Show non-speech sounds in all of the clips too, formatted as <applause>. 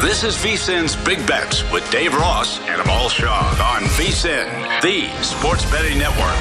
This is VSIN's Big Bets with Dave Ross and Amal Shaw on VSIN, the sports betting network.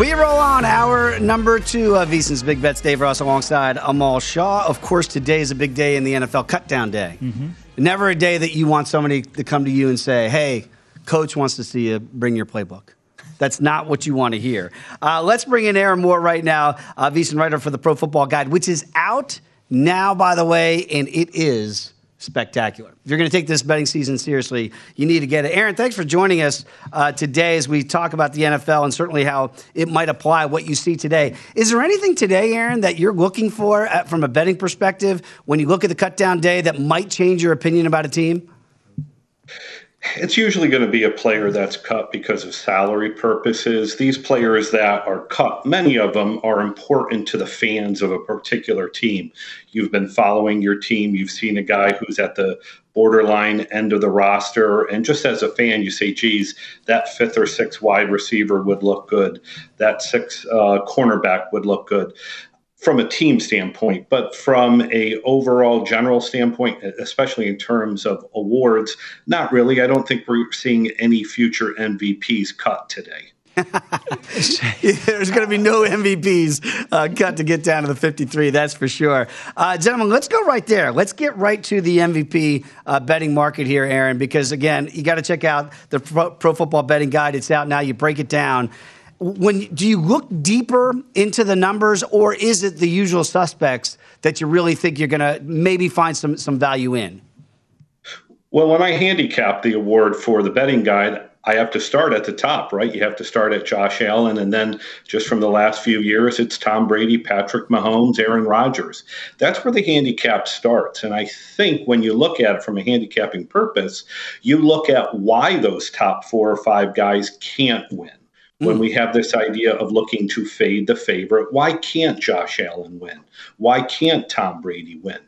We roll on our number two of VSIN's Big Bets. Dave Ross alongside Amal Shaw. Of course, today is a big day in the NFL cutdown day. Mm-hmm. Never a day that you want somebody to come to you and say, hey, coach wants to see you, bring your playbook. That's not what you want to hear. Uh, let's bring in Aaron Moore right now, uh, VSIN writer for the Pro Football Guide, which is out – now, by the way, and it is spectacular. If you're going to take this betting season seriously, you need to get it. Aaron, thanks for joining us uh, today as we talk about the NFL and certainly how it might apply what you see today. Is there anything today, Aaron, that you're looking for at, from a betting perspective when you look at the cut down day that might change your opinion about a team? It's usually going to be a player that's cut because of salary purposes. These players that are cut, many of them are important to the fans of a particular team. You've been following your team, you've seen a guy who's at the borderline end of the roster. And just as a fan, you say, geez, that fifth or sixth wide receiver would look good. That sixth uh, cornerback would look good from a team standpoint, but from a overall general standpoint, especially in terms of awards, not really. I don't think we're seeing any future MVPs cut today. <laughs> There's going to be no MVPs uh, cut to get down to the 53, that's for sure. Uh, gentlemen, let's go right there. Let's get right to the MVP uh, betting market here, Aaron, because again, you got to check out the Pro, Pro Football Betting Guide. It's out now. You break it down when do you look deeper into the numbers or is it the usual suspects that you really think you're going to maybe find some some value in? Well when i handicap the award for the betting guide i have to start at the top right? You have to start at josh allen and then just from the last few years it's tom brady patrick mahomes aaron rodgers. That's where the handicap starts and i think when you look at it from a handicapping purpose you look at why those top four or five guys can't win when hmm. we have this idea of looking to fade the favorite. Why can't Josh Allen win? Why can't Tom Brady win?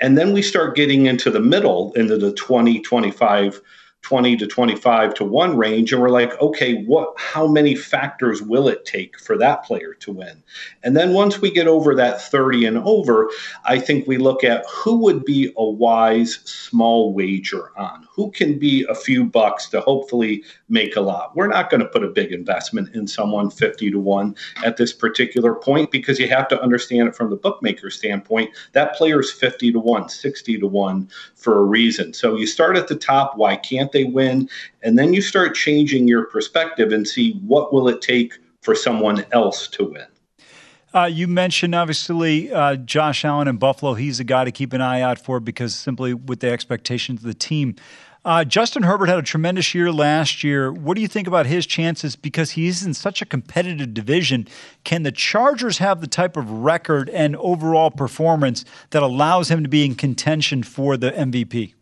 And then we start getting into the middle, into the 20, 25 20 to 25 to 1 range and we're like okay what how many factors will it take for that player to win and then once we get over that 30 and over i think we look at who would be a wise small wager on who can be a few bucks to hopefully make a lot we're not going to put a big investment in someone 50 to 1 at this particular point because you have to understand it from the bookmaker standpoint that player is 50 to 1 60 to 1 for a reason so you start at the top why can't they win? And then you start changing your perspective and see what will it take for someone else to win. Uh, you mentioned obviously uh, Josh Allen in Buffalo. He's a guy to keep an eye out for because simply with the expectations of the team. Uh, Justin Herbert had a tremendous year last year. What do you think about his chances? Because he's in such a competitive division. Can the Chargers have the type of record and overall performance that allows him to be in contention for the MVP?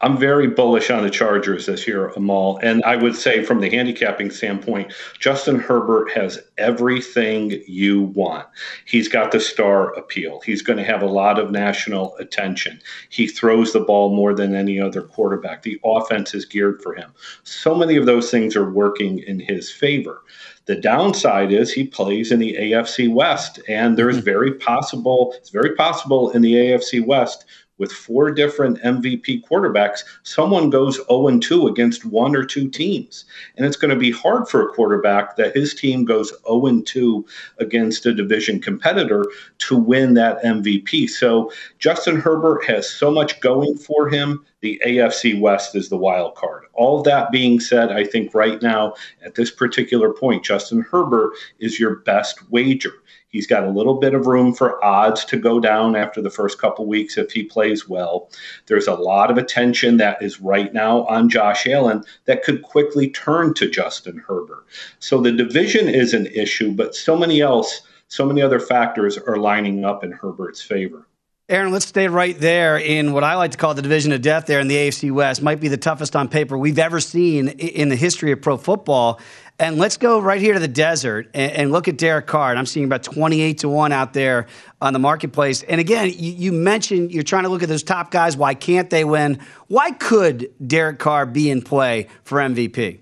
I'm very bullish on the Chargers this year, Amal. And I would say, from the handicapping standpoint, Justin Herbert has everything you want. He's got the star appeal. He's going to have a lot of national attention. He throws the ball more than any other quarterback. The offense is geared for him. So many of those things are working in his favor. The downside is he plays in the AFC West, and there's mm-hmm. very possible. It's very possible in the AFC West with four different MVP quarterbacks, someone goes 0 2 against one or two teams. And it's going to be hard for a quarterback that his team goes 0 2 against a division competitor to win that MVP. So Justin Herbert has so much going for him. The AFC West is the wild card. All that being said, I think right now, at this particular point, Justin Herbert is your best wager. He's got a little bit of room for odds to go down after the first couple weeks if he plays well. There's a lot of attention that is right now on Josh Allen that could quickly turn to Justin Herbert. So the division is an issue, but so many else, so many other factors are lining up in Herbert's favor. Aaron, let's stay right there in what I like to call the division of death there in the AFC West. Might be the toughest on paper we've ever seen in the history of pro football. And let's go right here to the desert and, and, look at Derek Carr. And I'm seeing about 28 to 1 out there on the marketplace. And again, you, you, mentioned you're trying to look at those top guys. Why can't they win? Why could Derek Carr be in play for MVP?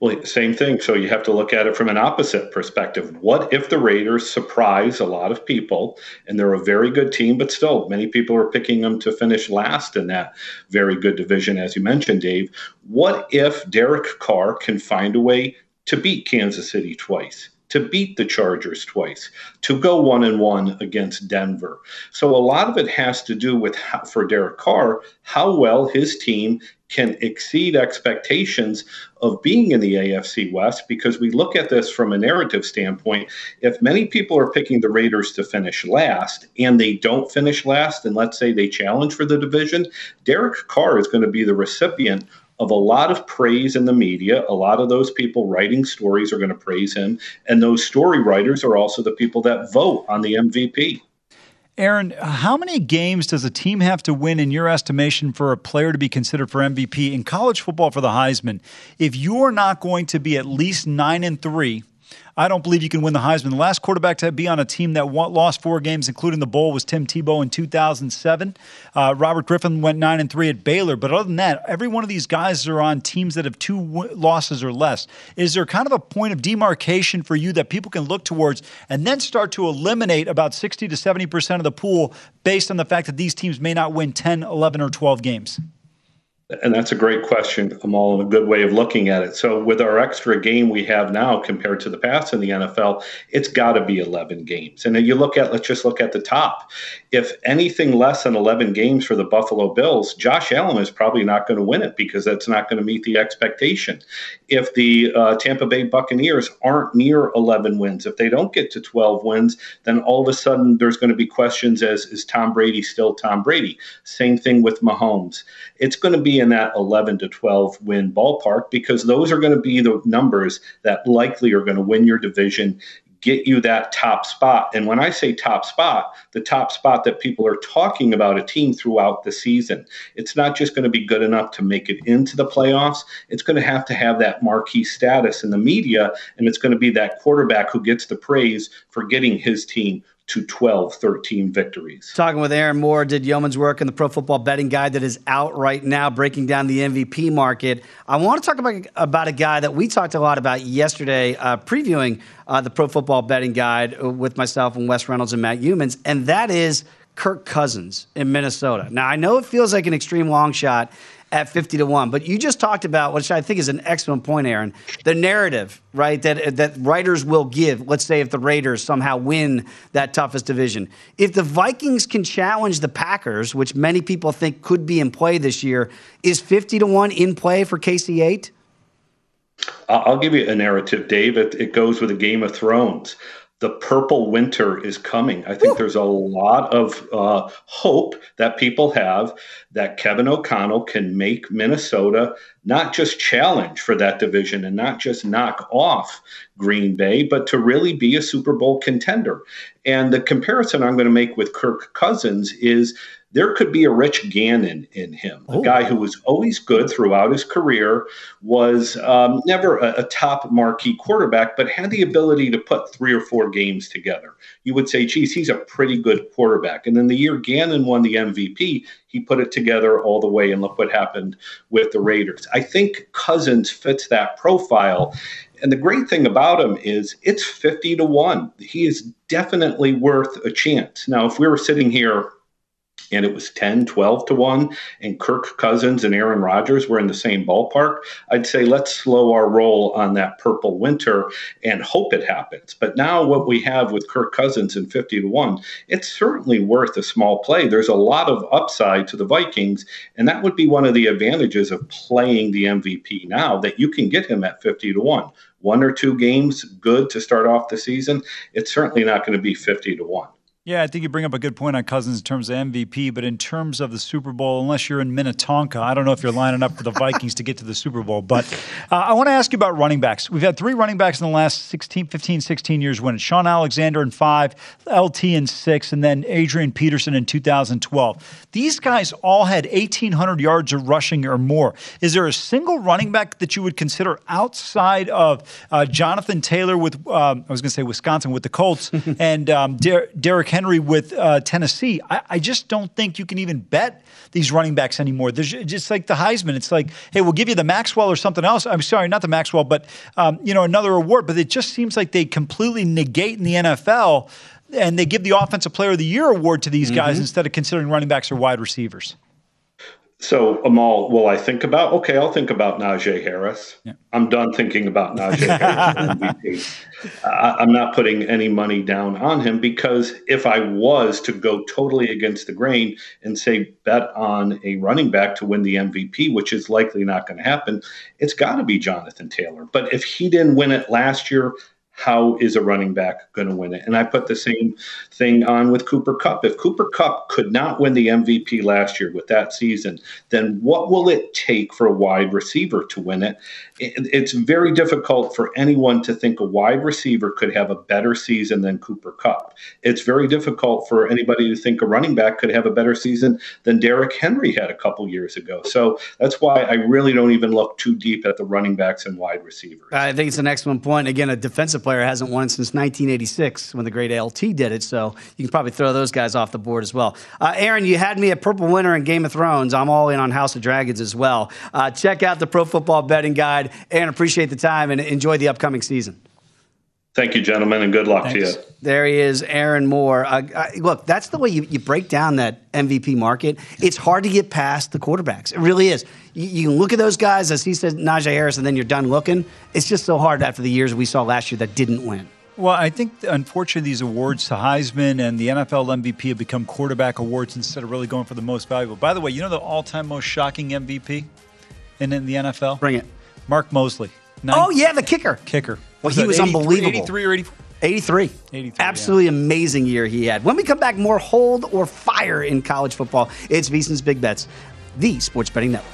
Well, same thing. So you have to look at it from an opposite perspective. What if the Raiders surprise a lot of people and they're a very good team, but still many people are picking them to finish last in that very good division, as you mentioned, Dave? What if Derek Carr can find a way to beat Kansas City twice? to beat the Chargers twice, to go one and one against Denver. So a lot of it has to do with how, for Derek Carr how well his team can exceed expectations of being in the AFC West because we look at this from a narrative standpoint. If many people are picking the Raiders to finish last and they don't finish last, and let's say they challenge for the division, Derek Carr is going to be the recipient of a lot of praise in the media. A lot of those people writing stories are going to praise him. And those story writers are also the people that vote on the MVP. Aaron, how many games does a team have to win, in your estimation, for a player to be considered for MVP in college football for the Heisman? If you're not going to be at least nine and three, I don't believe you can win the Heisman. The last quarterback to be on a team that lost four games, including the bowl, was Tim Tebow in 2007. Uh, Robert Griffin went nine and three at Baylor. But other than that, every one of these guys are on teams that have two w- losses or less. Is there kind of a point of demarcation for you that people can look towards and then start to eliminate about 60 to 70 percent of the pool based on the fact that these teams may not win 10, 11, or 12 games? And that's a great question, Amal, and a good way of looking at it. So, with our extra game we have now compared to the past in the NFL, it's got to be 11 games. And you look at, let's just look at the top. If anything less than 11 games for the Buffalo Bills, Josh Allen is probably not going to win it because that's not going to meet the expectation. If the uh, Tampa Bay Buccaneers aren't near 11 wins, if they don't get to 12 wins, then all of a sudden there's going to be questions as is Tom Brady still Tom Brady? Same thing with Mahomes. It's going to be in that 11 to 12 win ballpark because those are going to be the numbers that likely are going to win your division get you that top spot. And when I say top spot, the top spot that people are talking about a team throughout the season. It's not just going to be good enough to make it into the playoffs. It's going to have to have that marquee status in the media, and it's going to be that quarterback who gets the praise for getting his team to 12, 13 victories. Talking with Aaron Moore, did yeoman's work in the Pro Football Betting Guide that is out right now, breaking down the MVP market. I want to talk about, about a guy that we talked a lot about yesterday, uh, previewing uh, the Pro Football Betting Guide with myself and Wes Reynolds and Matt Youmans, and that is Kirk Cousins in Minnesota. Now, I know it feels like an extreme long shot, at 50 to 1. But you just talked about, which I think is an excellent point, Aaron, the narrative, right, that, that writers will give. Let's say if the Raiders somehow win that toughest division. If the Vikings can challenge the Packers, which many people think could be in play this year, is 50 to 1 in play for KC8? I'll give you a narrative, Dave. It, it goes with a Game of Thrones the purple winter is coming. I think there's a lot of uh, hope that people have that Kevin O'Connell can make Minnesota not just challenge for that division and not just knock off Green Bay, but to really be a Super Bowl contender. And the comparison I'm going to make with Kirk Cousins is there could be a Rich Gannon in him, a guy who was always good throughout his career, was um, never a, a, top marquee quarterback, but had the ability to put three or four games together. You would say, geez, he's a pretty good quarterback. And then the year Gannon won the MVP, he put it together all the way, and look what happened with the Raiders. I think Cousins fits that profile. And the great thing about him is it's 50 to 1. He is definitely worth a chance. Now, if we were sitting here and it was 10, 12 to 1, and Kirk Cousins and Aaron Rodgers were in the same ballpark, I'd say let's slow our roll on that purple winter and hope it happens. But now, what we have with Kirk Cousins in 50 to 1, it's certainly worth a small play. There's a lot of upside to the Vikings, and that would be one of the advantages of playing the MVP now that you can get him at 50 to 1. One or two games good to start off the season. It's certainly not going to be 50 to 1. Yeah, I think you bring up a good point on Cousins in terms of MVP, but in terms of the Super Bowl, unless you're in Minnetonka, I don't know if you're lining up for the Vikings to get to the Super Bowl. But uh, I want to ask you about running backs. We've had three running backs in the last 16, 15, 16 years win it. Shaun Alexander in five, LT in six, and then Adrian Peterson in 2012. These guys all had 1,800 yards of rushing or more. Is there a single running back that you would consider outside of uh, Jonathan Taylor with, um, I was going to say Wisconsin with the Colts, <laughs> and um, Der- Derrick Henry with uh, Tennessee. I, I, just don't think you can even bet these running backs anymore. There's just like the Heisman. It's like, hey, we'll give you the Maxwell or something else. I'm sorry, not the Maxwell, but um, you know another award. But it just seems like they completely negate in the NFL, and they give the Offensive Player of the Year award to these guys mm-hmm. instead of considering running backs or wide receivers. So Amal, will I think about? Okay, I'll think about Najee Harris. Yeah. I'm done thinking about Najee Harris <laughs> I, I'm not putting any money down on him because if I was to go totally against the grain and say bet on a running back to win the MVP, which is likely not going to happen, it's got to be Jonathan Taylor. But if he didn't win it last year, how is a running back going to win it? And I put the same thing on with Cooper Kupp. If Cooper Kupp could not win the MVP last year with that season, then what will it take for a wide receiver to win it? It's very difficult for anyone to think a wide receiver could have a better season than Cooper Kupp. It's very difficult for anybody to think a running back could have a better season than Derrick Henry had a couple years ago. So that's why I really don't even look too deep at the running backs and wide receivers. I think it's an excellent point. Again, a defensive player hasn't won since 1986 when the great LT did it. So you can probably throw those guys off the board as well. Uh, Aaron, you had me a Purple winner in Game of Thrones. I'm all in on House of Dragons as well. Uh, check out the Pro Football Betting Guide. Aaron, appreciate the time and enjoy the upcoming season. Thank you, gentlemen, and good luck Thanks. to you. There he is, Aaron Moore. Uh, uh, look, that's the way you, you, break down that MVP market. It's hard to get past the quarterbacks. It really is. You, you, can look at those guys, as he said, Najee Harris, and then you're done looking. It's just so hard after the years we saw last year that didn't win. Well, I think unfortunately these awards to Heisman and the NFL MVP have become quarterback awards instead of really going for the most valuable. By the way, you know the all-time most shocking MVP in, in the NFL? Bring it. Mark Moseley. Nine, oh yeah, the kicker. Kicker. Well, he was 83, unbelievable. 83 or 84? 83. 83 Absolutely yeah. amazing year he had. When we come back, more hold or fire in college football. It's VSiN's Big Bets, the sports betting network.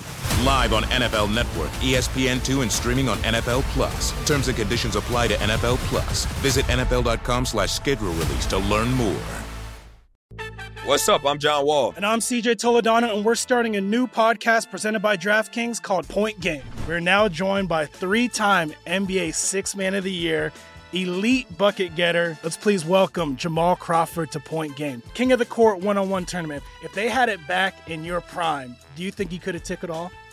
Live on NFL Network, ESPN2, and streaming on NFL Plus. Terms and conditions apply to NFL Plus. Visit NFL.com slash schedule release to learn more. What's up? I'm John Wall. And I'm CJ Toledano, and we're starting a new podcast presented by DraftKings called Point Game. We're now joined by three time NBA Six Man of the Year elite bucket getter. Let's please welcome Jamal Crawford to Point Game, King of the Court one on one tournament. If they had it back in your prime, do you think he could have took it all?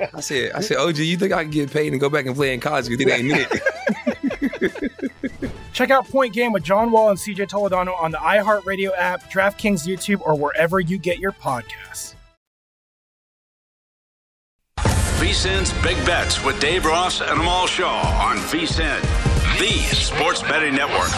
I said, I said, OG, you think I can get paid and go back and play in college because it ain't it. <laughs> Check out Point Game with John Wall and CJ Toledano on the iHeartRadio app, DraftKings YouTube, or wherever you get your podcasts. VSIN's Big Bets with Dave Ross and Amal Shaw on VSIN, the sports betting network.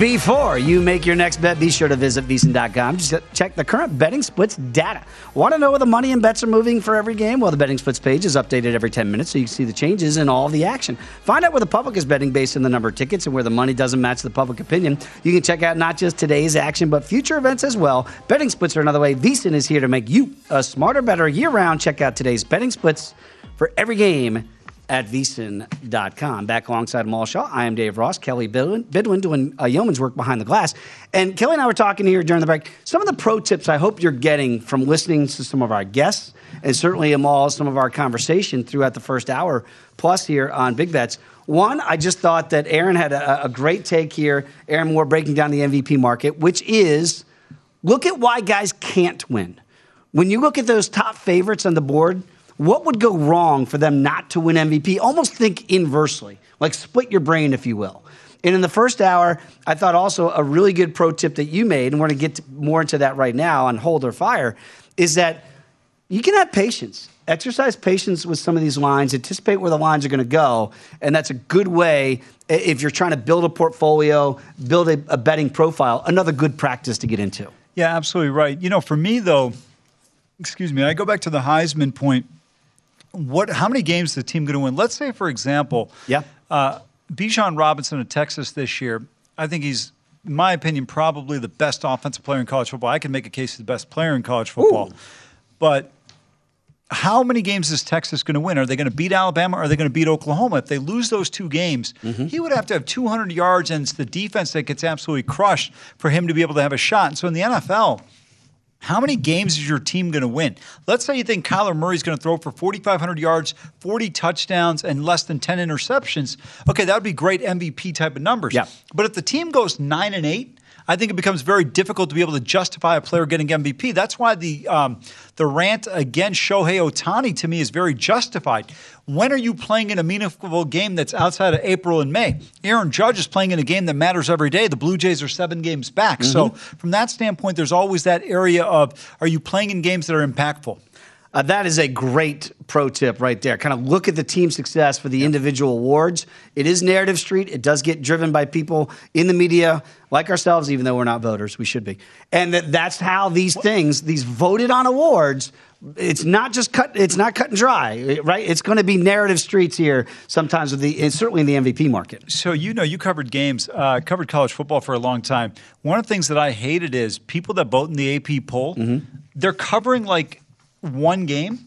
Before you make your next bet, be sure to visit VSIN.com. Just check the current betting splits data. Want to know where the money and bets are moving for every game? Well, the betting splits page is updated every 10 minutes so you can see the changes in all the action. Find out where the public is betting based on the number of tickets and where the money doesn't match the public opinion. You can check out not just today's action, but future events as well. Betting splits are another way. VSIN is here to make you a smarter, better year round. Check out today's betting splits for every game at vsin.com. Back alongside Amal Shaw, I am Dave Ross, Kelly Bidwin, Bidwin doing uh, yeoman's work behind the glass. And Kelly and I were talking here during the break. Some of the pro tips I hope you're getting from listening to some of our guests and certainly Amal, some of our conversation throughout the first hour plus here on Big Bets. One, I just thought that Aaron had a, a great take here. Aaron Moore breaking down the MVP market, which is look at why guys can't win. When you look at those top favorites on the board – what would go wrong for them not to win MVP? Almost think inversely, like split your brain, if you will. And in the first hour, I thought also a really good pro tip that you made, and we're going to get more into that right now on Hold or Fire, is that you can have patience. Exercise patience with some of these lines, anticipate where the lines are going to go. And that's a good way if you're trying to build a portfolio, build a, a betting profile, another good practice to get into. Yeah, absolutely right. You know, for me, though, excuse me, I go back to the Heisman point what? How many games is the team going to win? Let's say, for example, yeah, uh, Bijan Robinson of Texas this year. I think he's, in my opinion, probably the best offensive player in college football. I can make a case he's the best player in college football, Ooh. but. How many games is Texas going to win? Are they going to beat Alabama or are they going to beat Oklahoma? If they lose those two games, mm-hmm. he would have to have 200 yards, and it's the defense that gets absolutely crushed for him to be able to have a shot. And so in the NFL, how many games is your team going to win? Let's say you think Kyler Murray is going to throw for 4,500 yards, 40 touchdowns, and less than 10 interceptions. Okay, that would be great MVP type of numbers. Yeah. But if the team goes nine and eight, I think it becomes very difficult to be able to justify a player getting MVP. That's why the um, the rant against Shohei Ohtani to me is very justified. When are you playing in a meaningful game that's outside of April and May? Aaron Judge is playing in a game that matters every day. The Blue Jays are seven games back. Mm-hmm. So from that standpoint, there's always that area of are you playing in games that are impactful? Uh, that is a great pro tip right there. Kind of look at the team success for the yep. individual awards. It is narrative street. It does get driven by people in the media like ourselves, even though we're not voters. We should be. And that, that's how these things, these voted on awards, it's not just cut. It's not cut and dry, right? It's going to be narrative streets here sometimes with the, and certainly in the MVP market. So you know, you covered games, uh, covered college football for a long time. One of the things that I hated is people that vote in the AP poll. Mm-hmm. They're covering like one game,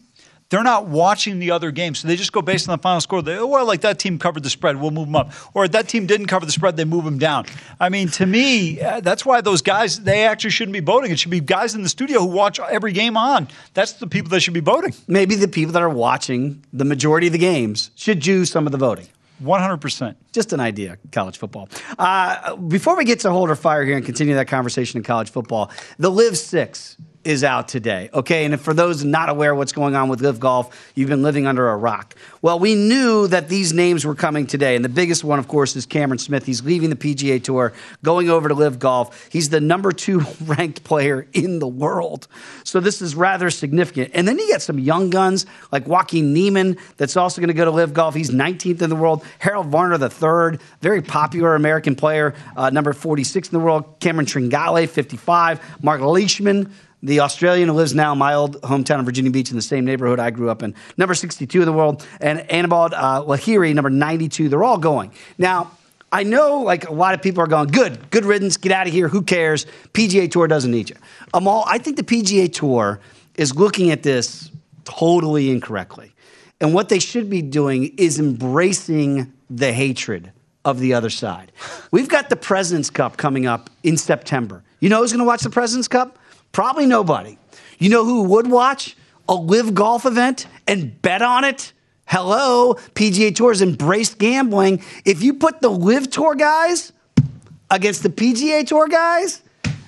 they're not watching the other game. So they just go based on the final score. They, oh, well, like that team covered the spread, we'll move them up. Or that team didn't cover the spread, they move them down. I mean, to me, uh, that's why those guys, they actually shouldn't be voting. It should be guys in the studio who watch every game on. That's the people that should be voting. Maybe the people that are watching the majority of the games should do some of the voting. 100%. Just an idea, college football. Uh, before we get to hold our fire here and continue that conversation in college football, the Live Six is out today. Okay. And for those not aware what's going on with LIV Golf, you've been living under a rock. Well, we knew that these names were coming today. And the biggest one, of course, is Cameron Smith. He's leaving the PGA Tour, going over to LIV Golf. He's the number two <laughs> ranked player in the world. So this is rather significant. And then you get some young guns like Joaquin Niemann that's also going to go to LIV Golf. He's 19th in the world. Harold Varner III, very popular American player, uh, number 46 in the world. Cameron Tringale, 55. Mark Leishman, the Australian who lives now in my old hometown of Virginia Beach in the same neighborhood I grew up in, number 62 in the world, and Anirban uh, Lahiri, number 92. They're all going. Now, I know like a lot of people are going, good, good riddance, get out of here, who cares? PGA Tour doesn't need you. I'm all, I think the PGA Tour is looking at this totally incorrectly. And what they should be doing is embracing the hatred of the other side. We've got the President's Cup coming up in September. You know who's going to watch the President's Cup? Probably nobody. You know who would watch a live golf event and bet on it? Hello, PGA Tour's embraced gambling. If you put the live tour guys against the PGA Tour guys,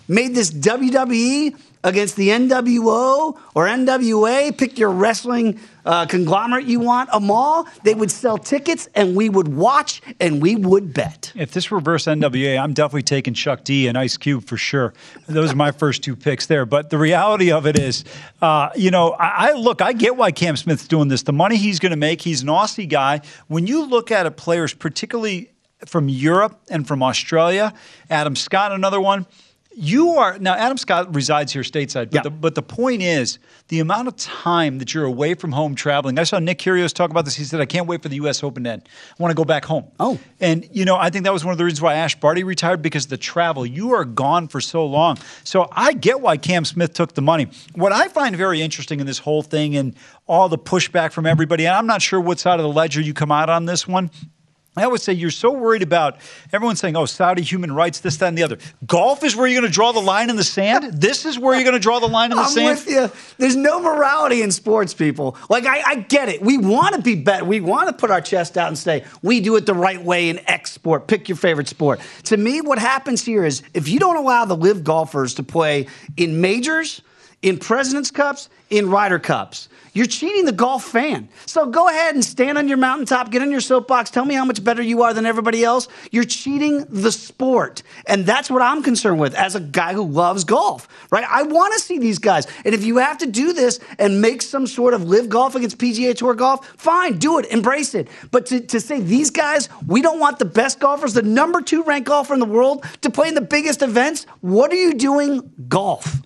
made this WWE against the NWO or NWA, pick your wrestling uh, conglomerate you want, Amal, they would sell tickets and we would watch and we would bet. If this reverse NWA, I'm definitely taking Chuck D and Ice Cube for sure. Those are my first two picks there. But the reality of it is, uh, you know, I, I, look, I get why Cam Smith's doing this. The money he's going to make, he's an Aussie guy. When you look at it, players, particularly from Europe and from Australia, Adam Scott, another one you are now Adam Scott resides here stateside, but, yeah. the, but the point is the amount of time that you're away from home traveling. I saw Nick Kyrgios talk about this. He said, "I can't wait for the U.S. Open to end. I want to go back home." Oh, and you know, I think that was one of the reasons why Ash Barty retired because the travel. You are gone for so long. So I get why Cam Smith took the money. What I find very interesting in this whole thing and all the pushback from everybody, and I'm not sure what side of the ledger you come out on this one. I always say you're so worried about everyone saying, oh, Saudi human rights, this, that, and the other. Golf is where you're going to draw the line in the sand. This is where you're going to draw the line in the sand. I'm sand. With you. There's no morality in sports, people. Like, I, I get it. We want to be better. We want to put our chest out and say, we do it the right way in X sport. Pick your favorite sport. To me, what happens here is if you don't allow the live golfers to play in majors, in President's Cups, in Ryder Cups, you're cheating the golf fan. So go ahead and stand on your mountaintop, get on your soapbox, tell me how much better you are than everybody else. You're cheating the sport. And that's what I'm concerned with as a guy who loves golf, right? I want to see these guys. And if you have to do this and make some sort of live golf against PGA Tour golf, fine, do it, embrace it. But to, to say these guys, we don't want the best golfers, the number two ranked golfer in the world, to play in the biggest events, what are you doing? Golf.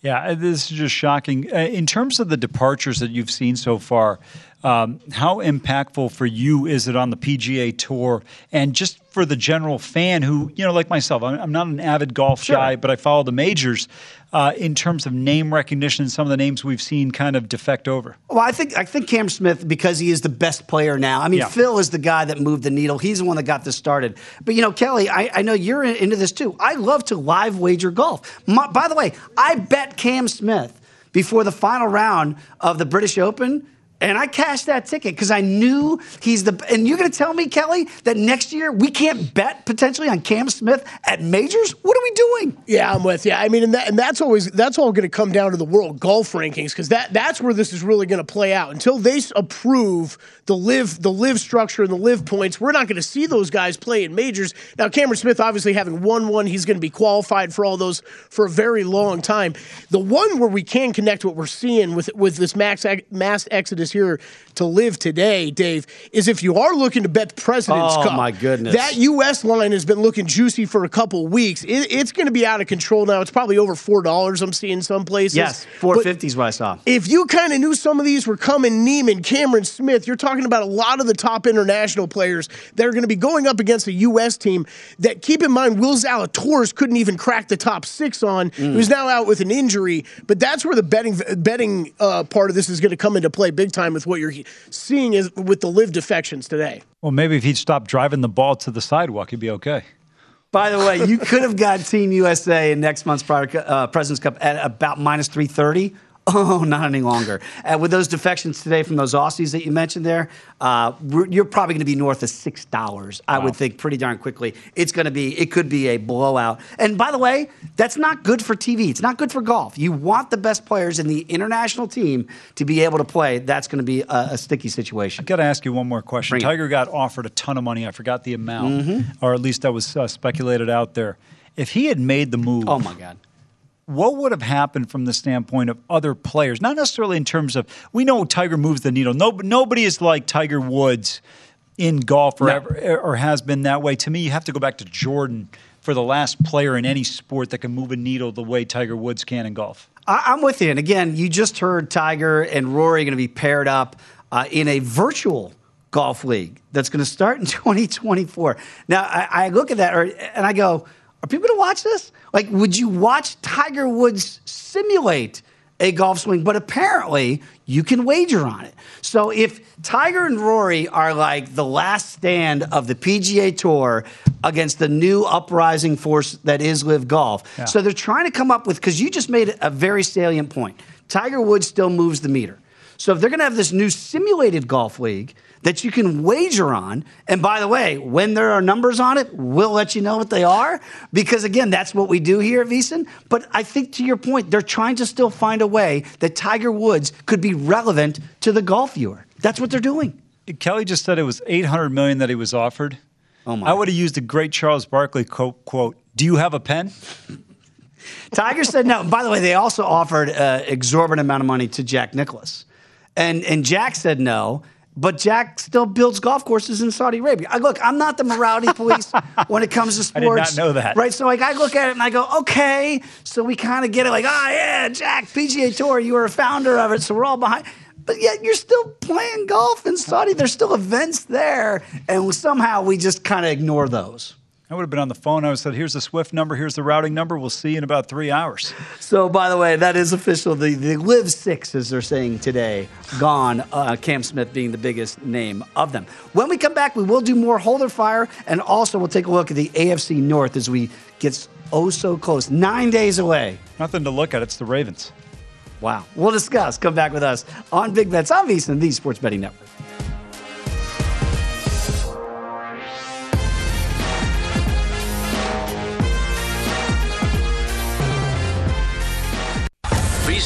Yeah, uh, this is just shocking. Uh, in terms of the departures that you've seen so far, um, how impactful for you is it on the PGA Tour and just for the general fan who, you know, like myself, I'm, I'm not an avid golf sure. guy, but I follow the majors uh, in terms of name recognition, some of the names we've seen kind of defect over? Well, I think I think Cam Smith because he is the best player now. I mean, yeah. Phil is the guy that moved the needle. He's the one that got this started. But you know, Kelly, I, I know you're into this too. I love to live wager golf. My, by the way, I bet Cam Smith before the final round of the British Open and I cashed that ticket because I knew he's the. And you're going to tell me, Kelly, that next year we can't bet potentially on Cam Smith at majors? What are we doing? Yeah, I'm with you. I mean, and, that, and that's always that's all going to come down to the world golf rankings because that that's where this is really going to play out. Until they approve the live the live structure and the live points, we're not going to see those guys play in majors. Now, Cameron Smith obviously having won one, he's going to be qualified for all those for a very long time. The one where we can connect what we're seeing with with this max mass exodus is here to live today, Dave, is if you are looking to bet the President's oh, Cup. my goodness. That U.S. line has been looking juicy for a couple weeks. It, it's going to be out of control now. It's probably over $4 I'm seeing some places. Yes, 450 is what I saw. If you kind of knew some of these were coming, Niemann, Cameron Smith, you're talking about a lot of the top international players that are going to be going up against a U.S. team that, keep in mind, Will Zalatoris couldn't even crack the top six on. Mm. Who's now out with an injury. But that's where the betting betting uh, part of this is going to come into play big time with what you're seeing is with the live defections today. Well, maybe if he'd stop driving the ball to the sidewalk, he'd be okay. By the way, you could have got Team USA in next month's uh, President's Cup at about minus 330 <laughs> Oh, not any longer. Uh, with those defections today from those Aussies that you mentioned there, uh, you're probably going to be north of six dollars. I would think pretty darn quickly. It's going to be. It could be a blowout. And by the way, that's not good for TV. It's not good for golf. You want the best players in the international team to be able to play. That's going to be a, a sticky situation. I got to ask you one more question. Bring it. Tiger got offered a ton of money. I forgot the amount, Mm-hmm. or at least that was uh, speculated out there. If he had made the move, Oh my God. What would have happened from the standpoint of other players? Not necessarily in terms of we know Tiger moves the needle. No, nobody is like Tiger Woods in golf or, No. ever, or has been that way. To me, you have to go back to Jordan for the last player in any sport that can move a needle the way Tiger Woods can in golf. I, I'm with you. And again, you just heard Tiger and Rory going to be paired up uh, in a virtual golf league that's going to start in <laughs> 2024. Now, I, I look at that or, and I go, are people going to watch this? Like, would you watch Tiger Woods simulate a golf swing? But apparently, you can wager on it. So if Tiger and Rory are like the last stand of the PGA Tour against the new uprising force that is LIV Golf, Yeah. so they're trying to come up with because you just made a very salient point. Tiger Woods still moves the meter. So if they're going to have this new simulated golf league that you can wager on, and by the way, when there are numbers on it, we'll let you know what they are because again, that's what we do here at VSIN. But I think to your point, they're trying to still find a way that Tiger Woods could be relevant to the golf viewer. That's what they're doing. Kelly just said it was 800 million that he was offered. Oh my! I would have used the great Charles Barkley quote, quote Do you have a pen? <laughs> Tiger said no. By the way, they also offered an exorbitant amount of money to Jack Nicklaus. And, and Jack said no, but Jack still builds golf courses in Saudi Arabia. I, look, I'm not the morality <laughs> police when it comes to sports. I did not know that. Right? So like I look at it and I go, okay. So we kind of get it like, oh yeah, Jack, PGA Tour, you were a founder of it, so we're all behind. But yet you're still playing golf in Saudi. There's still events there, and somehow we just kind of ignore those. I would have been on the phone. I would have said, Here's the Swift number, here's the routing number. We'll see you in about three hours. So, by the way, that is official. The, the Live Six, as they're saying today, gone. Uh, Cam Smith being the biggest name of them. When we come back, we will do more Hold or Fire, and also we'll take a look at the AFC North as we get oh so close. Nine days away. Nothing to look at. It's the Ravens. Wow. We'll discuss. Come back with us on Big Bets on VSIN, the Sports Betting Network.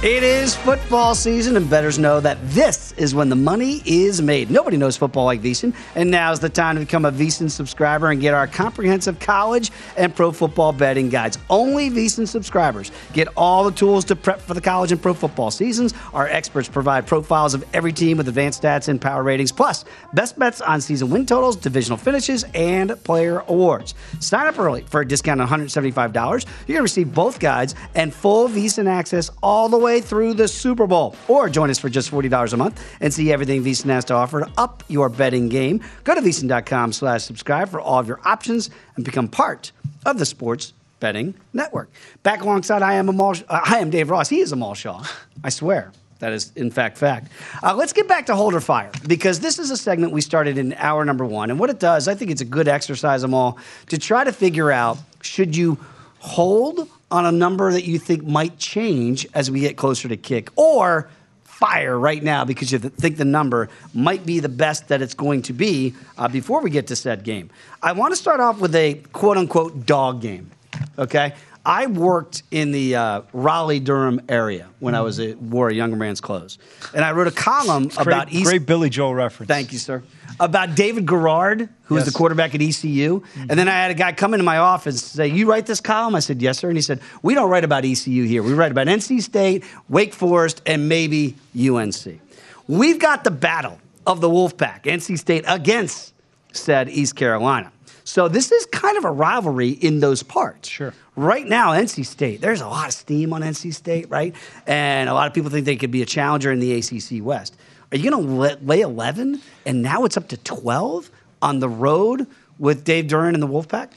It is football season, and bettors know that this is when the money is made. Nobody knows football like VSIN, and now is the time to become a VSIN subscriber and get our comprehensive college and pro football betting guides. Only VSIN subscribers get all the tools to prep for the college and pro football seasons. Our experts provide profiles of every team with advanced stats and power ratings, plus best bets on season win totals, divisional finishes, and player awards. Sign up early for a discount of $175. You're going to receive both guides and full VSIN access all the way through the Super Bowl. Or join us for just $40 a month and see everything VSIN has to offer to up your betting game. Go to VSIN.com slash subscribe for all of your options and become part of the Sports Betting Network. Back alongside, I am Amal, uh, I am Dave Ross. He is Amal Shaw. I swear. That is, in fact, fact. Uh, let's get back to Hold or Fire because this is a segment we started in hour number one. And what it does, I think it's a good exercise, Amal, to try to figure out should you hold on a number that you think might change as we get closer to kick or fire right now because you think the number might be the best that it's going to be uh, before we get to said game. I want to start off with a quote unquote dog game. Okay. I worked in the uh, Raleigh Durham area when I was a, wore a younger man's clothes, and I wrote a column Great, about East. great Billy Joel reference. Thank you, sir. About David Garrard, who was Yes. the quarterback at ECU. And then I had a guy come into my office and say, You write this column? I said, Yes, sir. And he said, We don't write about ECU here. We write about NC State, Wake Forest, and maybe UNC. We've got the battle of the Wolfpack, NC State against said East Carolina. So this is kind of a rivalry in those parts. Sure. Right now, NC State, there's a lot of steam on NC State, right? And a lot of people think they could be a challenger in the ACC West. Are you going to lay 11 and now it's up to 12 on the road with Dave Doeren and the Wolfpack?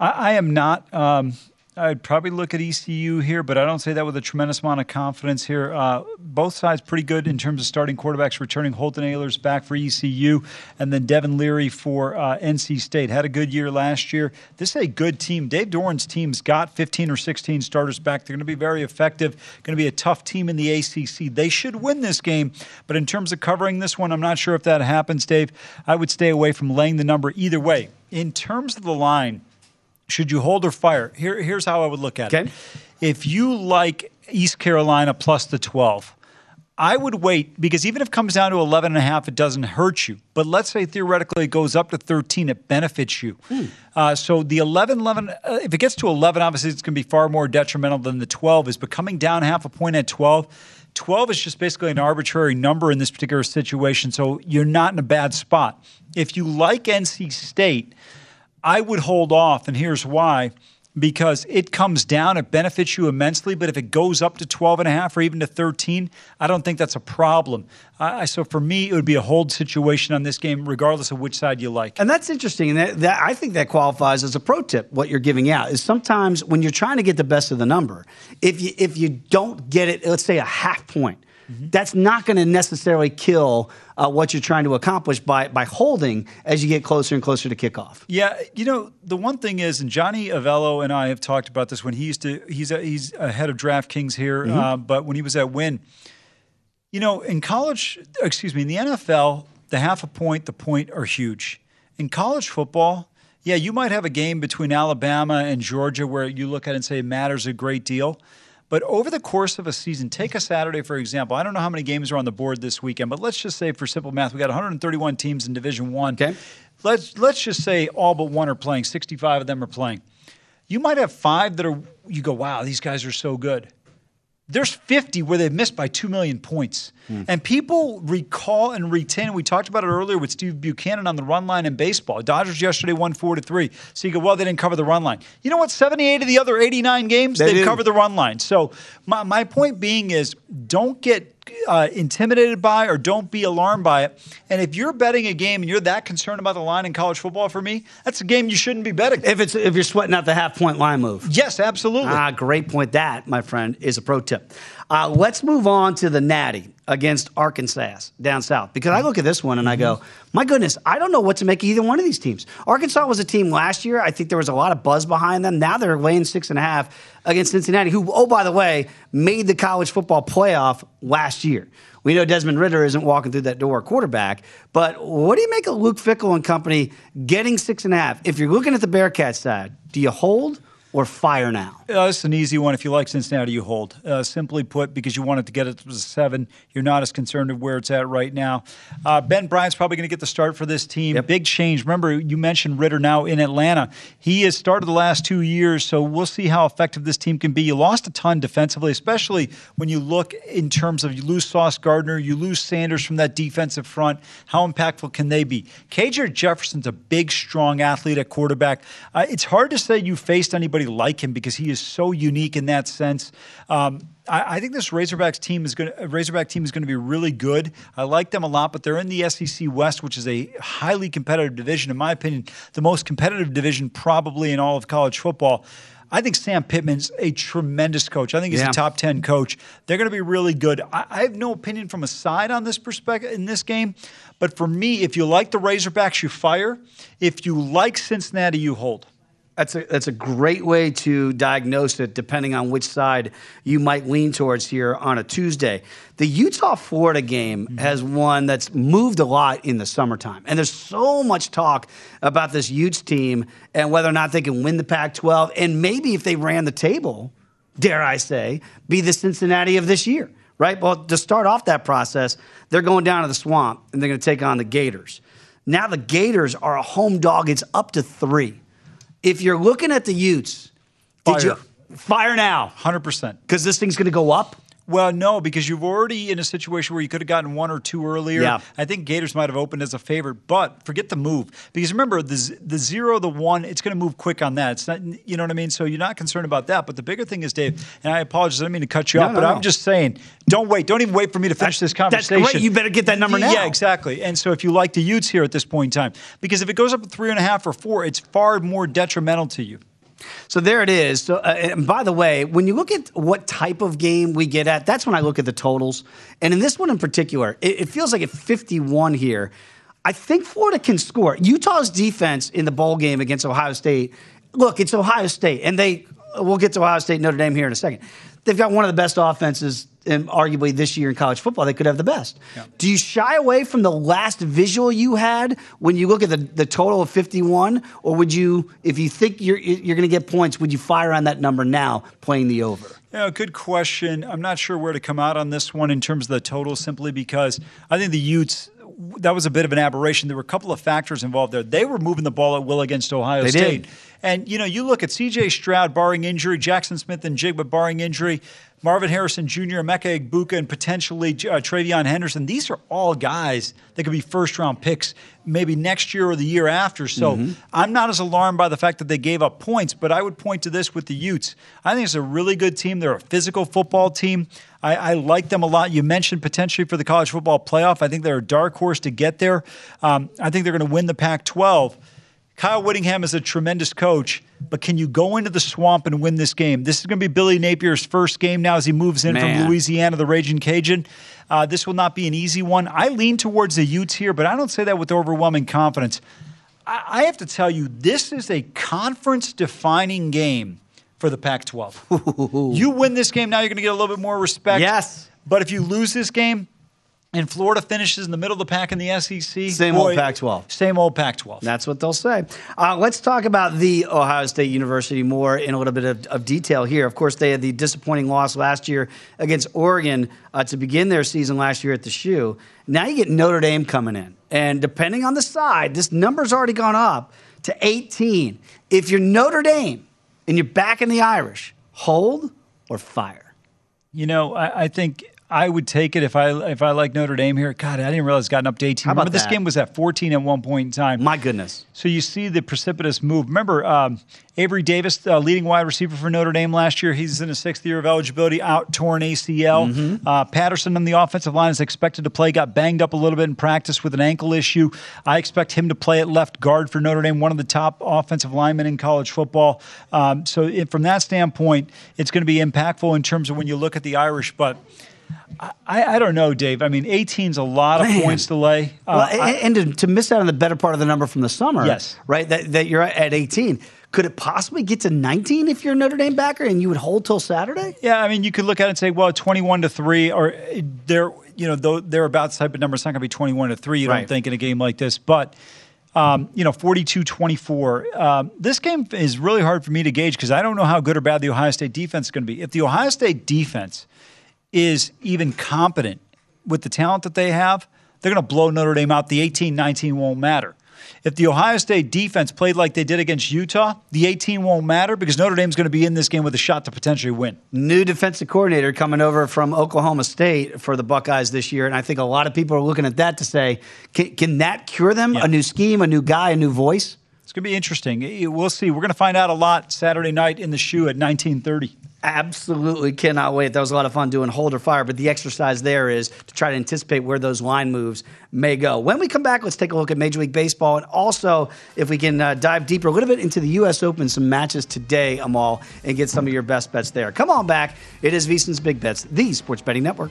I, I am not. Um, I'd probably look at ECU here, but I don't say that with a tremendous amount of confidence here. Uh, both sides pretty good in terms of starting quarterbacks, returning Holton Ahlers back for ECU, and then Devin Leary for uh, NC State. Had a good year last year. This is a good team. Dave Doeren's team's got 15 or 16 starters back. They're going to be very effective. Going to be a tough team in the ACC. They should win this game, but in terms of covering this one, I'm not sure if that happens, Dave. I would stay away from laying the number either way. In terms of the line, should you hold or fire? Here, here's how I would look at Okay. it. If you like East Carolina plus the 12, I would wait because even if it comes down to 11 and a half, it doesn't hurt you. But let's say theoretically it goes up to 13, it benefits you. Uh, so the 11, 11 uh, if it gets to 11, obviously it's going to be far more detrimental than the 12 is. But coming down half a point at 12, 12 is just basically an arbitrary number in this particular situation. So you're not in a bad spot. If you like NC State, I would hold off, and here's why. Because it comes down, it benefits you immensely. But if it goes up to 12 and a half or even to 13, I don't think that's a problem. Uh, so for me, it would be a hold situation on this game, regardless of which side you like. And that's interesting. And that, that I think that qualifies as a pro tip. What you're giving out is sometimes when you're trying to get the best of the number, if you if you don't get it, let's say a half point, that's not going to necessarily kill uh, what you're trying to accomplish by by holding as you get closer and closer to kickoff. Yeah, you know the one thing is, and Johnny Avello and I have talked about this when he used to. He's a, he's a head of DraftKings here, Mhm. uh, but when he was at Wynn, you know, in college, excuse me, in the NFL, the half a point, the point are huge. In college football, yeah, you might have a game between Alabama and Georgia where you look at it and say it matters a great deal. But over the course of a season, take a Saturday, for example. I don't know how many games are on the board this weekend, but let's just say for simple math, we got 131 teams in Division One. Okay. Let's let's just say all but one are playing. 65 of them are playing. You might have five that are you go, wow, these guys are so good. There's 50 where they've missed by 2 million points. Hmm. And people recall and retain, we talked about it earlier with Steve Buchanan on the run line in baseball. Dodgers yesterday won 4 to 3. So you go, well, they didn't cover the run line. You know what? 78 of the other 89 games, They they covered the run line. So my, my point being is don't get uh, intimidated by or don't be alarmed by it. And if you're betting a game and you're that concerned about the line in college football for me, that's a game you shouldn't be betting. If it's if you're sweating out the half point line move. Yes, absolutely. Ah, great point. That, my friend, is a pro tip. Uh, let's move on to the Natty against Arkansas down south because I look at this one and I go, my goodness, I don't know what to make of either one of these teams. Arkansas was a team last year. I think there was a lot of buzz behind them. Now they're laying six and a half against Cincinnati, who, oh, by the way, made the college football playoff last year. We know Desmond Ridder isn't walking through that door quarterback, but what do you make of Luke Fickell and company getting six and a half? If you're looking at the Bearcat side, do you hold or fire now? Uh, it's an easy one. If you like Cincinnati, you hold. Uh, simply put, because you wanted to get it to seven, you're not as concerned of where it's at right now. Uh, ben Bryant's probably going to get the start for this team. Big change. Remember, you mentioned Ridder now in Atlanta. He has started the last two years, so we'll see how effective this team can be. You lost a ton defensively, especially when you look in terms of you lose Sauce Gardner, you lose Sanders from that defensive front. How impactful can they be? KJ Jefferson's a big, strong athlete at quarterback. Uh, it's hard to say you faced anybody like him because he is so unique in that sense. Um, I, I think this Razorbacks team is going to Razorback team is going to be really good. I like them a lot, but they're in the SEC West, which is a highly competitive division, in my opinion, the most competitive division probably in all of college football. I think Sam Pittman's a tremendous coach. I think he's Yeah. a top ten coach. They're going to be really good. I, I have no opinion from a side on this perspective in this game, but for me, if you like the Razorbacks, you fire. If you like Cincinnati, you hold. That's a that's a great way to diagnose it, depending on which side you might lean towards here on a Tuesday. The Utah Florida game mm-hmm. has one that's moved a lot in the summertime, and there's so much talk about this Utes team and whether or not they can win the Pac-12, and maybe if they ran the table, dare I say, be the Cincinnati of this year, right? Well, to start off that process, they're going down to the swamp and they're going to take on the Gators. Now the Gators are a home dog; it's up to three. If you're looking at the Utes, did you fire now? Hundred percent. Because this thing's going to go up. Well, no, because you've already in a situation where you could have gotten one or two earlier. Yeah. I think Gators might have opened as a favorite, but forget the move because remember the the zero, the one, it's going to move quick on that. It's not, you know what I mean. So you're not concerned about that. But the bigger thing is, Dave, and I apologize, I didn't mean to cut you No, off, no, but no. I'm just saying, don't wait, don't even wait for me to finish this conversation. that's great. You better get that number now. Yeah, exactly. And so if you like the Utes here at this point in time, because if it goes up to three and a half or four, it's far more detrimental to you. So there it is. So, uh, and by the way, when you look at what type of game we get at, that's when I look at the totals. And in this one in particular, it, it feels like at 51 here, I think Florida can score. Utah's defense in the bowl game against Ohio State. Look, it's Ohio State, and they. We'll get to Ohio State, Notre Dame here in a second. They've got one of the best offenses, and arguably this year in college football, they could have the best. Yeah. Do you shy away from the last visual you had when you look at the, the total of 51, or would you, if you think you're you're going to get points, would you fire on that number now, playing the over? Yeah, good question. I'm not sure where to come out on this one in terms of the total, simply because I think the Utes. That was a bit of an aberration. There were a couple of factors involved there. They were moving the ball at will against Ohio They State. did. And, you know, you look at CJ Stroud barring injury, Jaxon Smith-Njigba barring injury, Marvin Harrison Jr., Emeka Egbuka, and potentially uh, TreVeyon Henderson. These are all guys that could be first round picks maybe next year or the year after. So Mm-hmm. I'm not as alarmed by the fact that they gave up points, but I would point to this with the Utes. I think it's a really good team. They're a physical football team. I, I like them a lot. You mentioned potentially for the college football playoff. I think they're a dark horse to get there. Um, I think they're going to win the Pac 12. Kyle Whittingham is a tremendous coach, but can you go into the swamp and win this game? This is going to be Billy Napier's first game now as he moves in Man. from Louisiana, the Raging Cajun. Uh, this will not be an easy one. I lean towards the Utes here, but I don't say that with overwhelming confidence. I, I have to tell you, this is a conference defining game for the Pac 12. you win this game, now you're going to get a little bit more respect. Yes. But if you lose this game, and Florida finishes in the middle of the pack in the SEC. Same old Pac-12. Same old Pac-12. That's what they'll say. Uh, let's talk about the Ohio State University more in a little bit of, of detail here. Of course, they had the disappointing loss last year against Oregon uh, to begin their season last year at the shoe. Now you get Notre Dame coming in. And depending on the side, this number's already gone up to 18. If you're Notre Dame and you're back in the Irish, hold or fire. You know, I, I think I would take it if I if I like Notre Dame here. God, I didn't realize it's gotten up to 18. How about Remember, this game was at 14 at one point in time. My goodness. So you see the precipitous move. Remember, um, Avery Davis, uh, leading wide receiver for Notre Dame last year, he's in his sixth year of eligibility, out torn ACL. Mm-hmm. Uh, Patterson on the offensive line is expected to play, got banged up a little bit in practice with an ankle issue. I expect him to play at left guard for Notre Dame, one of the top offensive linemen in college football. Um, so it, from that standpoint, it's going to be impactful in terms of when you look at the Irish, but. I, I don't know, Dave. I mean, 18 is a lot of Man. points to lay. Uh, Well, I- and, to, to miss out on the better part of the number from the summer, Yes. right? That, that you're at 18. Could it possibly get to 19 if you're a Notre Dame backer and you would hold till Saturday? Yeah, I mean, you could look at it and say, well, 21 to 3, or uh, they're, you know, though thereabouts type of number. It's not going to be 21 to 3, you Right. don't think, in a game like this. But, um, you know, 42 24. Um, this game is really hard for me to gauge because I don't know how good or bad the Ohio State defense is going to be. If the Ohio State defense is even competent with the talent that they have, they're going to blow Notre Dame out. The 18 19 won't matter. If the Ohio State defense played like they did against Utah, the 18 won't matter because Notre Dame's going to be in this game with a shot to potentially win. New defensive coordinator coming over from Oklahoma State for the Buckeyes this year. And I think a lot of people are looking at that to say, can, can that cure them? A new scheme, a new guy, a new voice? It's going to be interesting. We'll see. We're going to find out a lot Saturday night in the shoe at 1930. Absolutely cannot wait. That was a lot of fun doing hold or fire, but the exercise there is to try to anticipate where those line moves may go. When we come back, let's take a look at Major League Baseball and also if we can uh, dive deeper a little bit into the U.S. Open, some matches today, Amal, and get some of your best bets there. Come on back. It is VSiN's Big Bets, the Sports Betting Network.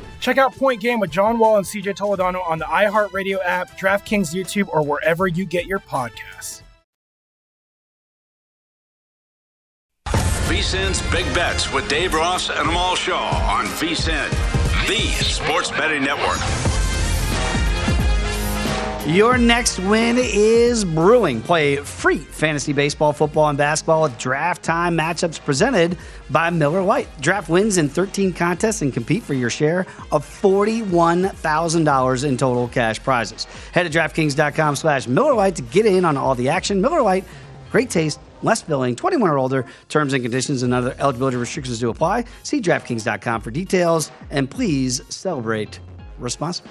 <laughs> Check out Point Game with John Wall and CJ Toledano on the iHeartRadio app, DraftKings YouTube, or wherever you get your podcasts. VSIN's Big Bets with Dave Ross and Amal Shaw on VSIN, the sports betting network. Your next win is brewing. Play free fantasy baseball, football, and basketball with draft time matchups presented by Miller Lite. Draft wins in 13 contests and compete for your share of $41,000 in total cash prizes. Head to DraftKings.com slash Miller Lite to get in on all the action. Miller Lite, great taste, less filling, 21 or older. Terms and conditions and other eligibility restrictions do apply. See DraftKings.com for details, and please celebrate responsibly.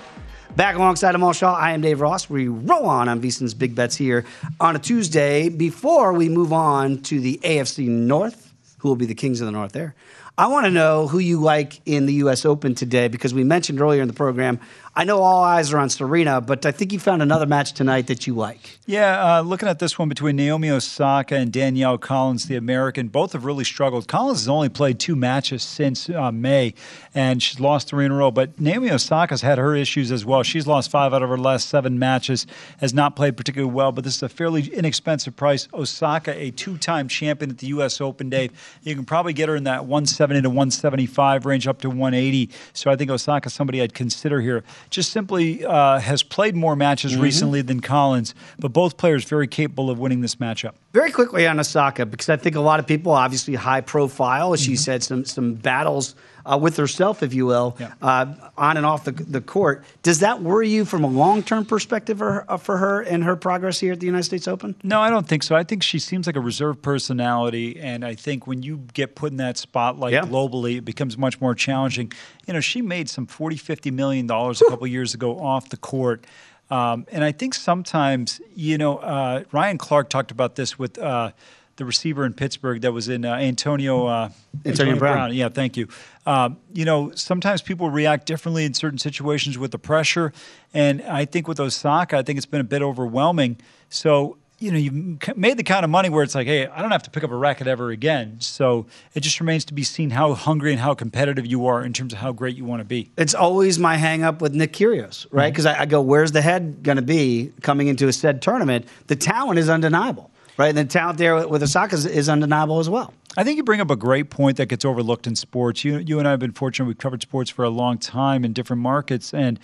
Back alongside Amal Shaw, I am Dave Ross. We roll on on VSiN's Big Bets here on a Tuesday. Before we move on to the AFC North, who will be the Kings of the North there, I want to know who you like in the U.S. Open today because we mentioned earlier in the program. I know all eyes are on Serena, but I think you found another match tonight that you like. Yeah, uh, looking at this one between Naomi Osaka and Danielle Collins, the American, both have really struggled. Collins has only played two matches since uh, May, and she's lost three in a row. But Naomi Osaka's had her issues as well. She's lost five out of her last seven matches, has not played particularly well. But this is a fairly inexpensive price. Osaka, a two-time champion at the U.S. Open, Dave. You can probably get her in that 170 to 175 range, up to 180. So I think Osaka's somebody I'd consider here. Just simply uh, has played more matches Mhm. recently than Collins, but both players very capable of winning this matchup. Very quickly on Osaka, because I think a lot of people, obviously high profile, as she said, some some battles uh, with herself, if you will, uh, on and off the, the court. Does that worry you from a long term perspective for, her- for her and her progress here at the United States Open? No, I don't think so. I think she seems like a reserved personality, and I think when you get put in that spotlight Yeah. globally, it becomes much more challenging. You know, she made some 40, 50 million dollars a couple years ago off the court. Um, and I think sometimes, you know, uh, Ryan Clark talked about this with uh, the receiver in Pittsburgh that was in uh, Antonio uh, Antonio Brown. Yeah, thank you. Um, you know, sometimes people react differently in certain situations with the pressure, and I think with Osaka, I think it's been a bit overwhelming. So. You know, you've made the kind of money where it's like, hey, I don't have to pick up a racket ever again. So it just remains to be seen how hungry and how competitive you are in terms of how great you want to be. It's always my hang up with Nick Kyrgios, right? Mm-hmm. Because I, I go, where's the head going to be coming into a said tournament? The talent is undeniable, right? And the talent there with, Osaka is, is undeniable as well. I think you bring up a great point that gets overlooked in sports. You, you and I have been fortunate. We've covered sports for a long time in different markets. And,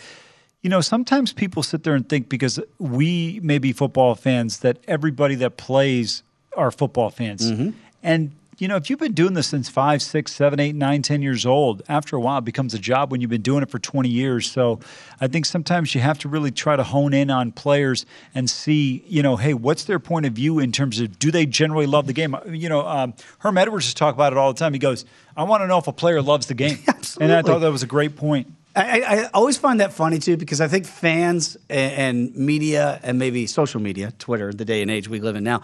you know, sometimes people sit there and think because we may be football fans that everybody that plays are football fans. Mm-hmm. And, you know, if you've been doing this since five, six, seven, eight, nine, ten years old, after a while it becomes a job when you've been doing it for 20 years. So I think sometimes you have to really try to hone in on players and see, you know, hey, what's their point of view in terms of do they generally love the game? You know, um, Herm Edwards just talk about it all the time. He goes, I want to know if a player loves the game. Absolutely. <laughs> and I thought that was a great point. I, I always find that funny too because I think fans and, and media and maybe social media, Twitter, the day and age we live in now,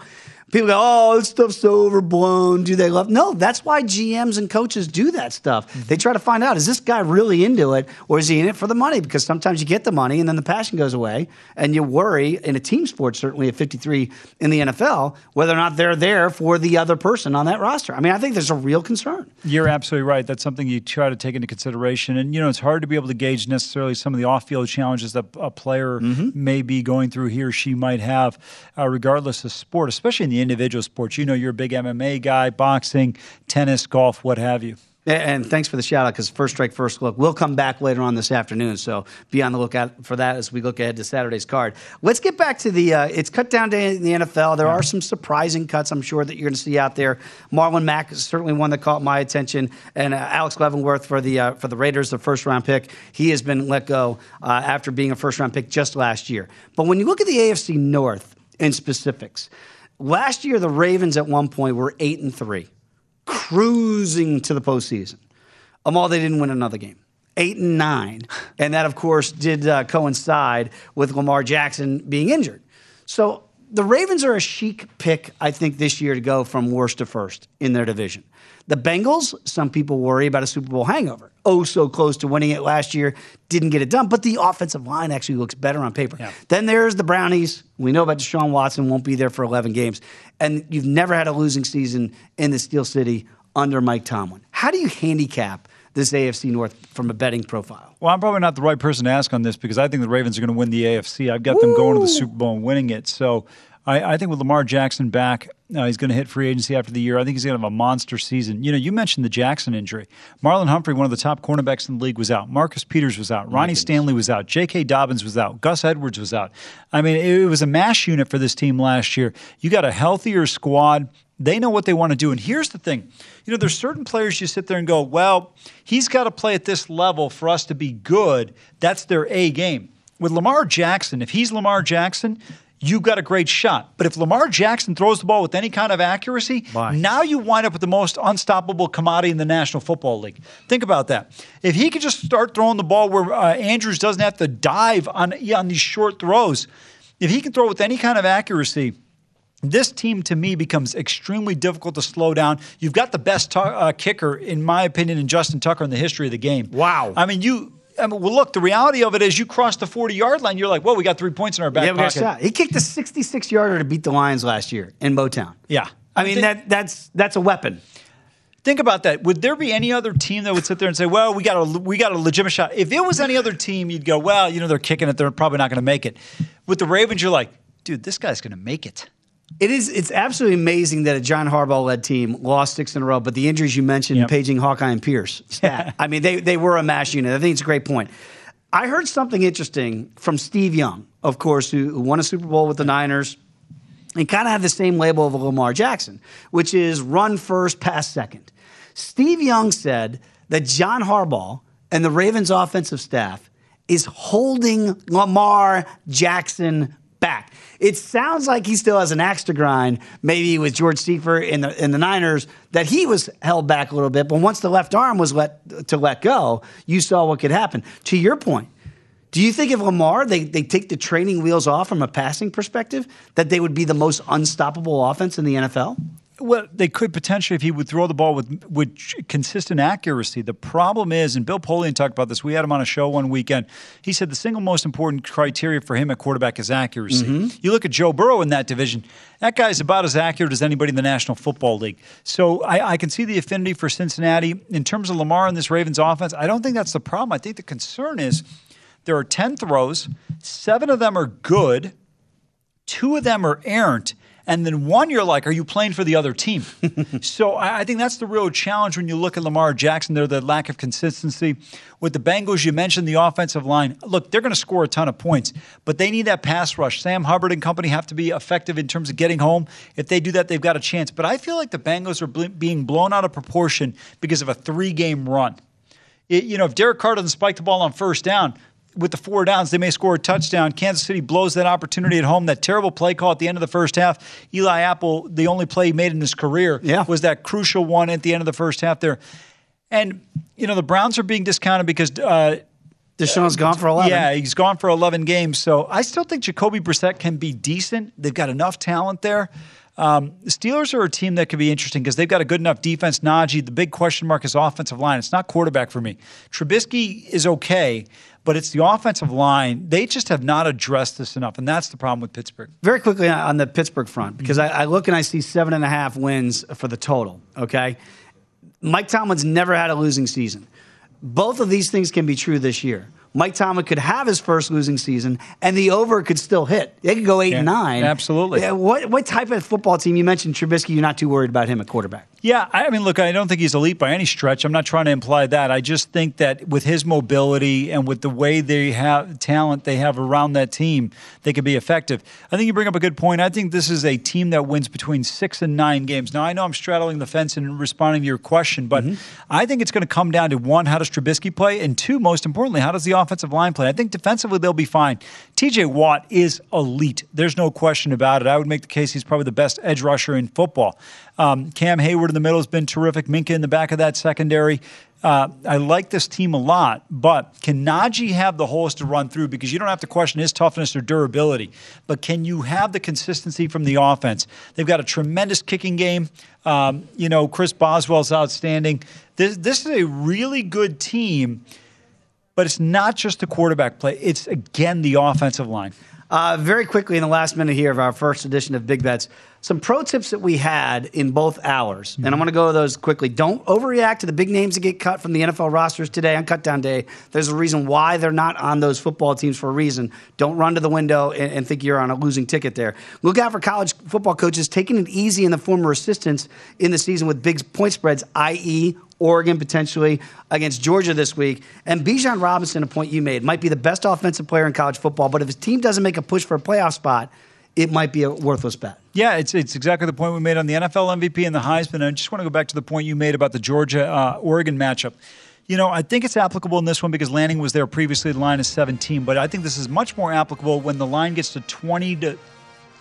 people go, "Oh, this stuff's so overblown." Do they love? No, that's why GMs and coaches do that stuff. Mm-hmm. They try to find out is this guy really into it or is he in it for the money? Because sometimes you get the money and then the passion goes away, and you worry in a team sport, certainly at 53 in the NFL, whether or not they're there for the other person on that roster. I mean, I think there's a real concern. You're absolutely right. That's something you try to take into consideration, and you know, it's hard to be able to gauge necessarily some of the off-field challenges that a player mm-hmm. may be going through. He or she might have, uh, regardless of sport, especially in the individual sports. You know, you're a big MMA guy, boxing, tennis, golf, what have you. And thanks for the shout out because First Strike, First Look We'll come back later on this afternoon. So be on the lookout for that as we look ahead to Saturday's card. Let's get back to the uh, it's cut down day in the NFL. There are some surprising cuts I'm sure that you're going to see out there. Marlon Mack is certainly one that caught my attention, and uh, Alex Leatherwood for the uh, for the Raiders, the first round pick. He has been let go uh, after being a first round pick just last year. But when you look at the AFC North in specifics, last year the Ravens at one point were eight and three cruising to the postseason. Amal, they didn't win another game. Eight and nine. And that, of course, did uh, coincide with Lamar Jackson being injured. So the Ravens are a chic pick, I think, this year to go from worst to first in their division. The Bengals, some people worry about a Super Bowl hangover. Oh, so close to winning it last year, didn't get it done. But the offensive line actually looks better on paper. Yeah. Then there's the Brownies. We know about Deshaun Watson, won't be there for 11 games. And you've never had a losing season in the Steel City under Mike Tomlin. How do you handicap this AFC North from a betting profile? Well, I'm probably not the right person to ask on this because I think the Ravens are going to win the AFC. I've got Woo! them going to the Super Bowl and winning it. So I, I think with Lamar Jackson back, uh, he's going to hit free agency after the year. I think he's going to have a monster season. You know, you mentioned the Jackson injury. Marlon Humphrey, one of the top cornerbacks in the league, was out. Marcus Peters was out. Ronnie Stanley was out. J.K. Dobbins was out. Gus Edwards was out. I mean, it was a mash unit for this team last year. You got a healthier squad. They know what they want to do. And here's the thing you know, there's certain players you sit there and go, well, he's got to play at this level for us to be good. That's their A game. With Lamar Jackson, if he's Lamar Jackson, you've got a great shot. But if Lamar Jackson throws the ball with any kind of accuracy, Bye. now you wind up with the most unstoppable commodity in the National Football League. Think about that. If he could just start throwing the ball where uh, Andrews doesn't have to dive on, on these short throws, if he can throw with any kind of accuracy, this team to me becomes extremely difficult to slow down. You've got the best t- uh, kicker, in my opinion, in Justin Tucker in the history of the game. Wow. I mean, you I mean, well, look, the reality of it is you cross the 40 yard line, you're like, well, we got three points in our back yeah, pocket. Shot. He kicked a 66 yarder to beat the Lions last year in Motown. Yeah. I mean, that that's that's a weapon. Think about that. Would there be any other team that would sit there and say, "Well, we got a we got a legitimate shot"? If it was any other team, you'd go, "Well, you know, they're kicking it; they're probably not going to make it." With the Ravens, you're like, "Dude, this guy's going to make it." It is. It's absolutely amazing that a John Harbaugh led team lost six in a row. But the injuries you mentioned, yep. paging Hawkeye and Pierce, <laughs> stat. I mean, they they were a mash unit. I think it's a great point. I heard something interesting from Steve Young, of course, who, who won a Super Bowl with the Niners and kind of had the same label of Lamar Jackson, which is run first, pass second. Steve Young said that John Harbaugh and the Ravens offensive staff is holding Lamar Jackson back. It sounds like he still has an axe to grind, maybe with George Seifert in the in the Niners, that he was held back a little bit. But once the left arm was let to let go, you saw what could happen. To your point, do you think if Lamar they, they take the training wheels off from a passing perspective, that they would be the most unstoppable offense in the NFL? Well, they could potentially if he would throw the ball with with consistent accuracy. The problem is, and Bill Polian talked about this. We had him on a show one weekend. He said the single most important criteria for him at quarterback is accuracy. Mm-hmm. You look at Joe Burrow in that division. That guy's about as accurate as anybody in the National Football League. So I, I can see the affinity for Cincinnati in terms of Lamar and this Ravens offense. I don't think that's the problem. I think the concern is there are ten throws, seven of them are good, two of them are errant and then one you're like, are you playing for the other team? <laughs> so I, I, think that's the real challenge when you look at Lamar Jackson. There, the lack of consistency with the Bengals. You mentioned the offensive line. Look, they're going to score a ton of points, but they need that pass rush. Sam Hubbard and company have to be effective in terms of getting home. If they do that, they've got a chance. But I feel like the Bengals are bl- being blown out of proportion because of a three-game run. It, you know, if Derek Carr doesn't spike the ball on first down, with the four downs, they may score a touchdown. Kansas City blows that opportunity at home. That terrible play call at the end of the first half. Eli Apple, the only play he made in his career, yeah. was that crucial one at the end of the first half there. And, you know, the Browns are being discounted because uh, Deshaun's gone for 11. Yeah, he's gone for 11 games. So I still think Jacoby Brissett can be decent. They've got enough talent there. Um, the Steelers are a team that could be interesting because they've got a good enough defense. Najee, the big question mark is offensive line. It's not quarterback for me. Trubisky is okay, but it's the offensive line. They just have not addressed this enough, and that's the problem with Pittsburgh. Very quickly on the Pittsburgh front, because mm-hmm. I, I look and I see seven and a half wins for the total. Okay, Mike Tomlin's never had a losing season. Both of these things can be true this year. Mike Tomlin could have his first losing season, and the over could still hit. They could go eight Yeah, and nine. absolutely. Yeah, what what type of football team? You mentioned Trubisky. You're not too worried about him at quarterback. Yeah, I mean, look, I don't think he's elite by any stretch. I'm not trying to imply that. I just think that with his mobility and with the way they have talent they have around that team, they could be effective. I think you bring up a good point. I think this is a team that wins between six and nine games. Now, I know I'm straddling the fence and responding to your question, but mm-hmm. I think it's going to come down to one, how does Trubisky play? And two, most importantly, how does the offensive line play? I think defensively they'll be fine. TJ Watt is elite. There's no question about it. I would make the case he's probably the best edge rusher in football. Um, Cam Heyward in the middle has been terrific. Minkah in the back of that secondary. Uh, I like this team a lot, but can Najee have the holes to run through? Because you don't have to question his toughness or durability, but can you have the consistency from the offense? They've got a tremendous kicking game. Um, you know, Chris Boswell's outstanding. This, this is a really good team, but it's not just the quarterback play. It's, again, the offensive line. Uh, very quickly in the last minute here of our first edition of Big Bets, some pro tips that we had in both hours, and I'm going to go to those quickly. Don't overreact to the big names that get cut from the NFL rosters today on Cutdown Day. There's a reason why they're not on those football teams for a reason. Don't run to the window and, and think you're on a losing ticket there. Look out for college football coaches taking it easy in the former assistants in the season with big point spreads, i.e., Oregon potentially against Georgia this week. And Bijan Robinson, a point you made, might be the best offensive player in college football, but if his team doesn't make a push for a playoff spot, it might be a worthless bet. Yeah, it's it's exactly the point we made on the NFL MVP and the Heisman. I just want to go back to the point you made about the Georgia uh, Oregon matchup. You know, I think it's applicable in this one because Lanning was there previously. The line is 17, but I think this is much more applicable when the line gets to 20 to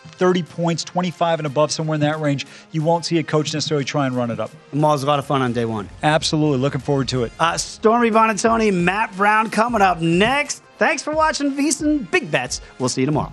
30 points, 25 and above, somewhere in that range. You won't see a coach necessarily try and run it up. Mall's a lot of fun on day one. Absolutely. Looking forward to it. Uh, Stormy Buonantony, Matt Brown coming up next. Thanks for watching VSiN Big Bets. We'll see you tomorrow.